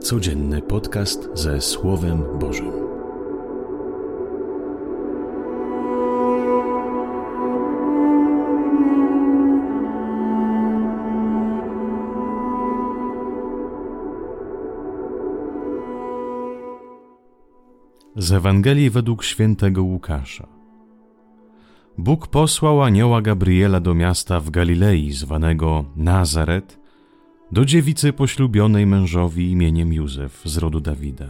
Codzienny podcast ze Słowem Bożym. Z Ewangelii według świętego Łukasza. Bóg posłał anioła Gabriela do miasta w Galilei zwanego Nazaret do dziewicy poślubionej mężowi imieniem Józef z rodu Dawida,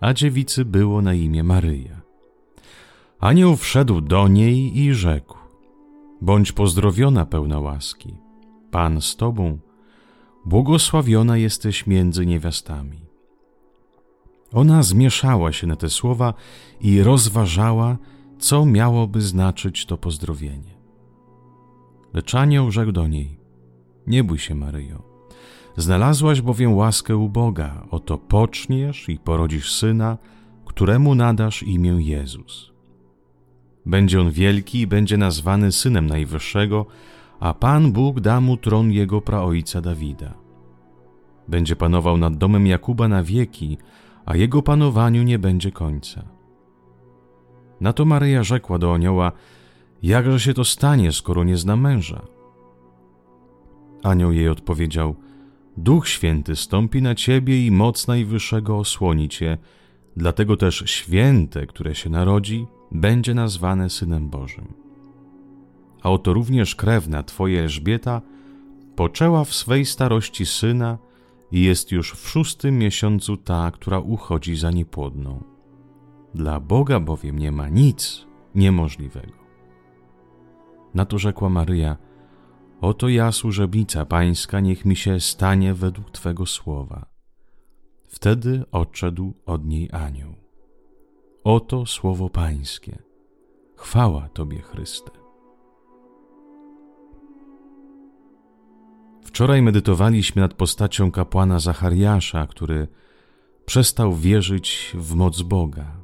a dziewicy było na imię Maryja. Anioł wszedł do niej i rzekł: Bądź pozdrowiona, pełna łaski. Pan z tobą, błogosławiona jesteś między niewiastami. Ona zmieszała się na te słowa i rozważała, co miałoby znaczyć to pozdrowienie. Lecz anioł rzekł do niej: Nie bój się, Maryjo. Znalazłaś bowiem łaskę u Boga, oto poczniesz i porodzisz syna, któremu nadasz imię Jezus. Będzie on wielki i będzie nazwany synem Najwyższego, a Pan Bóg da mu tron jego praojca Dawida. Będzie panował nad domem Jakuba na wieki, a jego panowaniu nie będzie końca. Na to Maryja rzekła do anioła: Jakże się to stanie, skoro nie zna męża? Anioł jej odpowiedział: Duch Święty stąpi na ciebie i moc Najwyższego osłoni cię, dlatego też święte, które się narodzi, będzie nazwane Synem Bożym. A oto również krewna twoja Elżbieta poczęła w swej starości syna i jest już w szóstym miesiącu ta, która uchodzi za niepłodną. Dla Boga bowiem nie ma nic niemożliwego. Na to rzekła Maryja – Oto ja, służebnica pańska, niech mi się stanie według Twego słowa. Wtedy odszedł od niej anioł. Oto słowo pańskie. Chwała Tobie, Chryste. Wczoraj medytowaliśmy nad postacią kapłana Zachariasza, który przestał wierzyć w moc Boga.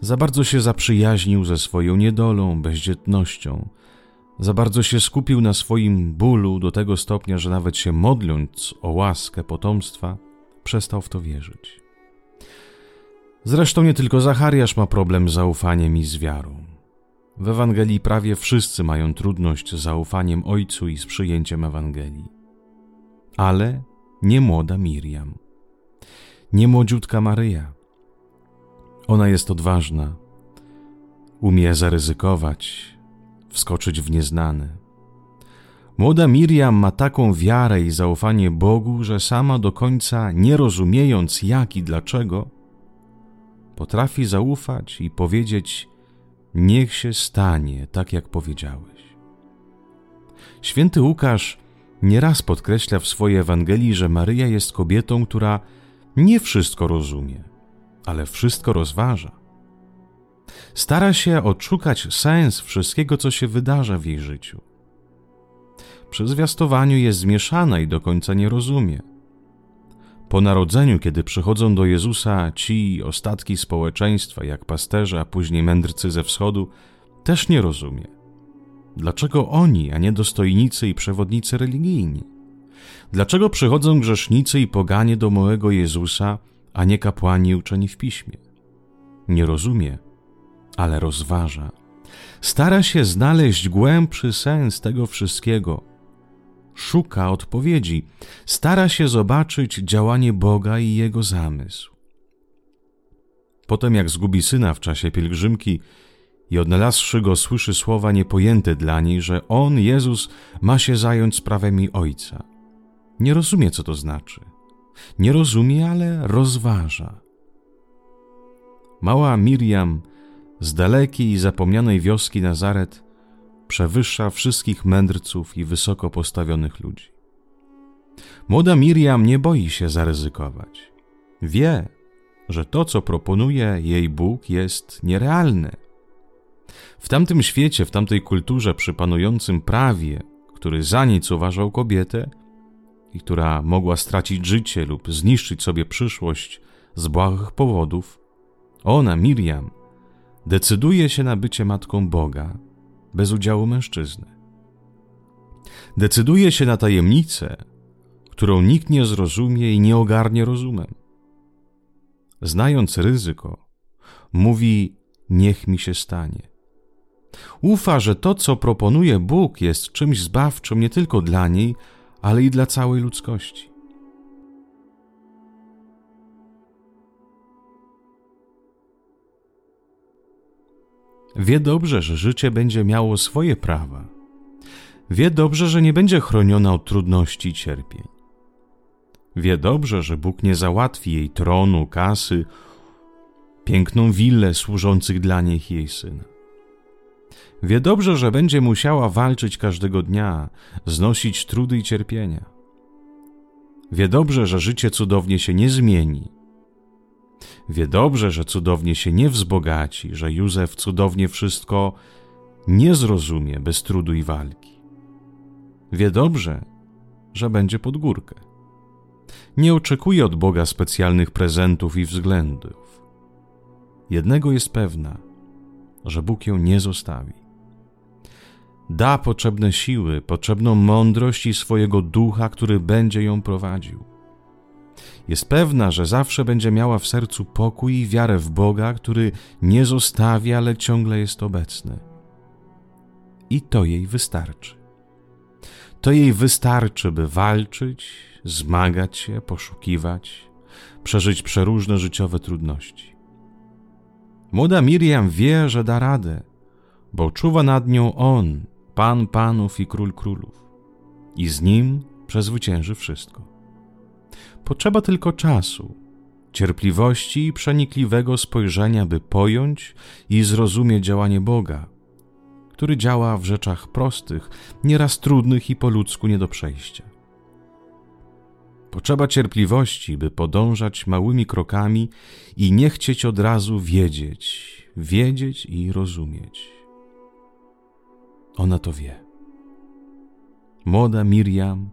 Za bardzo się zaprzyjaźnił ze swoją niedolą, bezdzietnością, za bardzo się skupił na swoim bólu do tego stopnia, że nawet się modląc o łaskę potomstwa, przestał w to wierzyć. Zresztą nie tylko Zachariasz ma problem z zaufaniem i z wiarą. W Ewangelii prawie wszyscy mają trudność z zaufaniem Ojcu i z przyjęciem Ewangelii. Ale nie młoda Miriam, nie młodziutka Maryja. Ona jest odważna, umie zaryzykować, wskoczyć w nieznane. Młoda Miriam ma taką wiarę i zaufanie Bogu, że sama do końca nie rozumiejąc jak i dlaczego, potrafi zaufać i powiedzieć: Niech się stanie tak, jak powiedziałeś. Święty Łukasz nieraz podkreśla w swojej Ewangelii, że Maryja jest kobietą, która nie wszystko rozumie, ale wszystko rozważa. Stara się odszukać sens wszystkiego, co się wydarza w jej życiu. Przy zwiastowaniu jest zmieszana i do końca nie rozumie. Po narodzeniu, kiedy przychodzą do Jezusa ci ostatki społeczeństwa, jak pasterze, a później mędrcy ze wschodu, też nie rozumie. Dlaczego oni, a nie dostojnicy i przewodnicy religijni? Dlaczego przychodzą grzesznicy i poganie do małego Jezusa, a nie kapłani uczeni w piśmie? Nie rozumie, ale rozważa. Stara się znaleźć głębszy sens tego wszystkiego. Szuka odpowiedzi, stara się zobaczyć działanie Boga i jego zamysł. Potem, jak zgubi syna w czasie pielgrzymki i odnalazłszy go, słyszy słowa niepojęte dla niej, że on, Jezus, ma się zająć sprawami ojca. Nie rozumie, co to znaczy. Nie rozumie, ale rozważa. Mała Miriam z dalekiej i zapomnianej wioski Nazaret przewyższa wszystkich mędrców i wysoko postawionych ludzi. Młoda Miriam nie boi się zaryzykować. Wie, że to, co proponuje jej Bóg, jest nierealne. W tamtym świecie, w tamtej kulturze, przy panującym prawie, który za nic uważał kobietę i która mogła stracić życie lub zniszczyć sobie przyszłość z błahych powodów, ona, Miriam, decyduje się na bycie matką Boga bez udziału mężczyzny. Decyduje się na tajemnicę, którą nikt nie zrozumie i nie ogarnie rozumem. Znając ryzyko, mówi: Niech mi się stanie. Ufa, że to, co proponuje Bóg, jest czymś zbawczym nie tylko dla niej, ale i dla całej ludzkości. Wie dobrze, że życie będzie miało swoje prawa. Wie dobrze, że nie będzie chroniona od trudności i cierpień. Wie dobrze, że Bóg nie załatwi jej tronu, kasy, piękną willę służących dla i jej syna. Wie dobrze, że będzie musiała walczyć każdego dnia, znosić trudy i cierpienia. Wie dobrze, że życie cudownie się nie zmieni. Wie dobrze, że cudownie się nie wzbogaci, że Józef cudownie wszystko nie zrozumie bez trudu i walki. Wie dobrze, że będzie pod górkę. Nie oczekuje od Boga specjalnych prezentów i względów. Jednego jest pewna, że Bóg ją nie zostawi da potrzebne siły, potrzebną mądrość i swojego ducha, który będzie ją prowadził. Jest pewna, że zawsze będzie miała w sercu pokój i wiarę w Boga, który nie zostawia, ale ciągle jest obecny. I to jej wystarczy. To jej wystarczy, by walczyć, zmagać się, poszukiwać, przeżyć przeróżne życiowe trudności. Młoda Miriam wie, że da radę, bo czuwa nad nią On, Pan Panów i Król Królów, i z Nim przezwycięży wszystko. Potrzeba tylko czasu, cierpliwości i przenikliwego spojrzenia, by pojąć i zrozumieć działanie Boga, który działa w rzeczach prostych, nieraz trudnych i po ludzku nie do przejścia. Potrzeba cierpliwości, by podążać małymi krokami i nie chcieć od razu wiedzieć, wiedzieć i rozumieć. Ona to wie. Młoda Miriam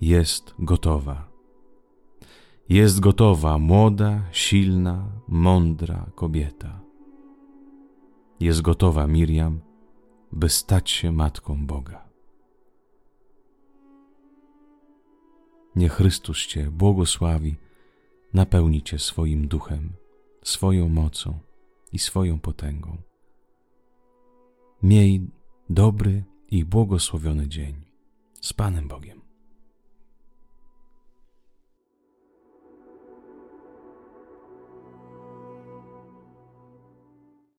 jest gotowa. Jest gotowa młoda, silna, mądra kobieta. Jest gotowa Miriam, by stać się matką Boga. Niech Chrystus Cię błogosławi, napełni Cię swoim duchem, swoją mocą i swoją potęgą. Miej dobry i błogosławiony dzień. Z Panem Bogiem.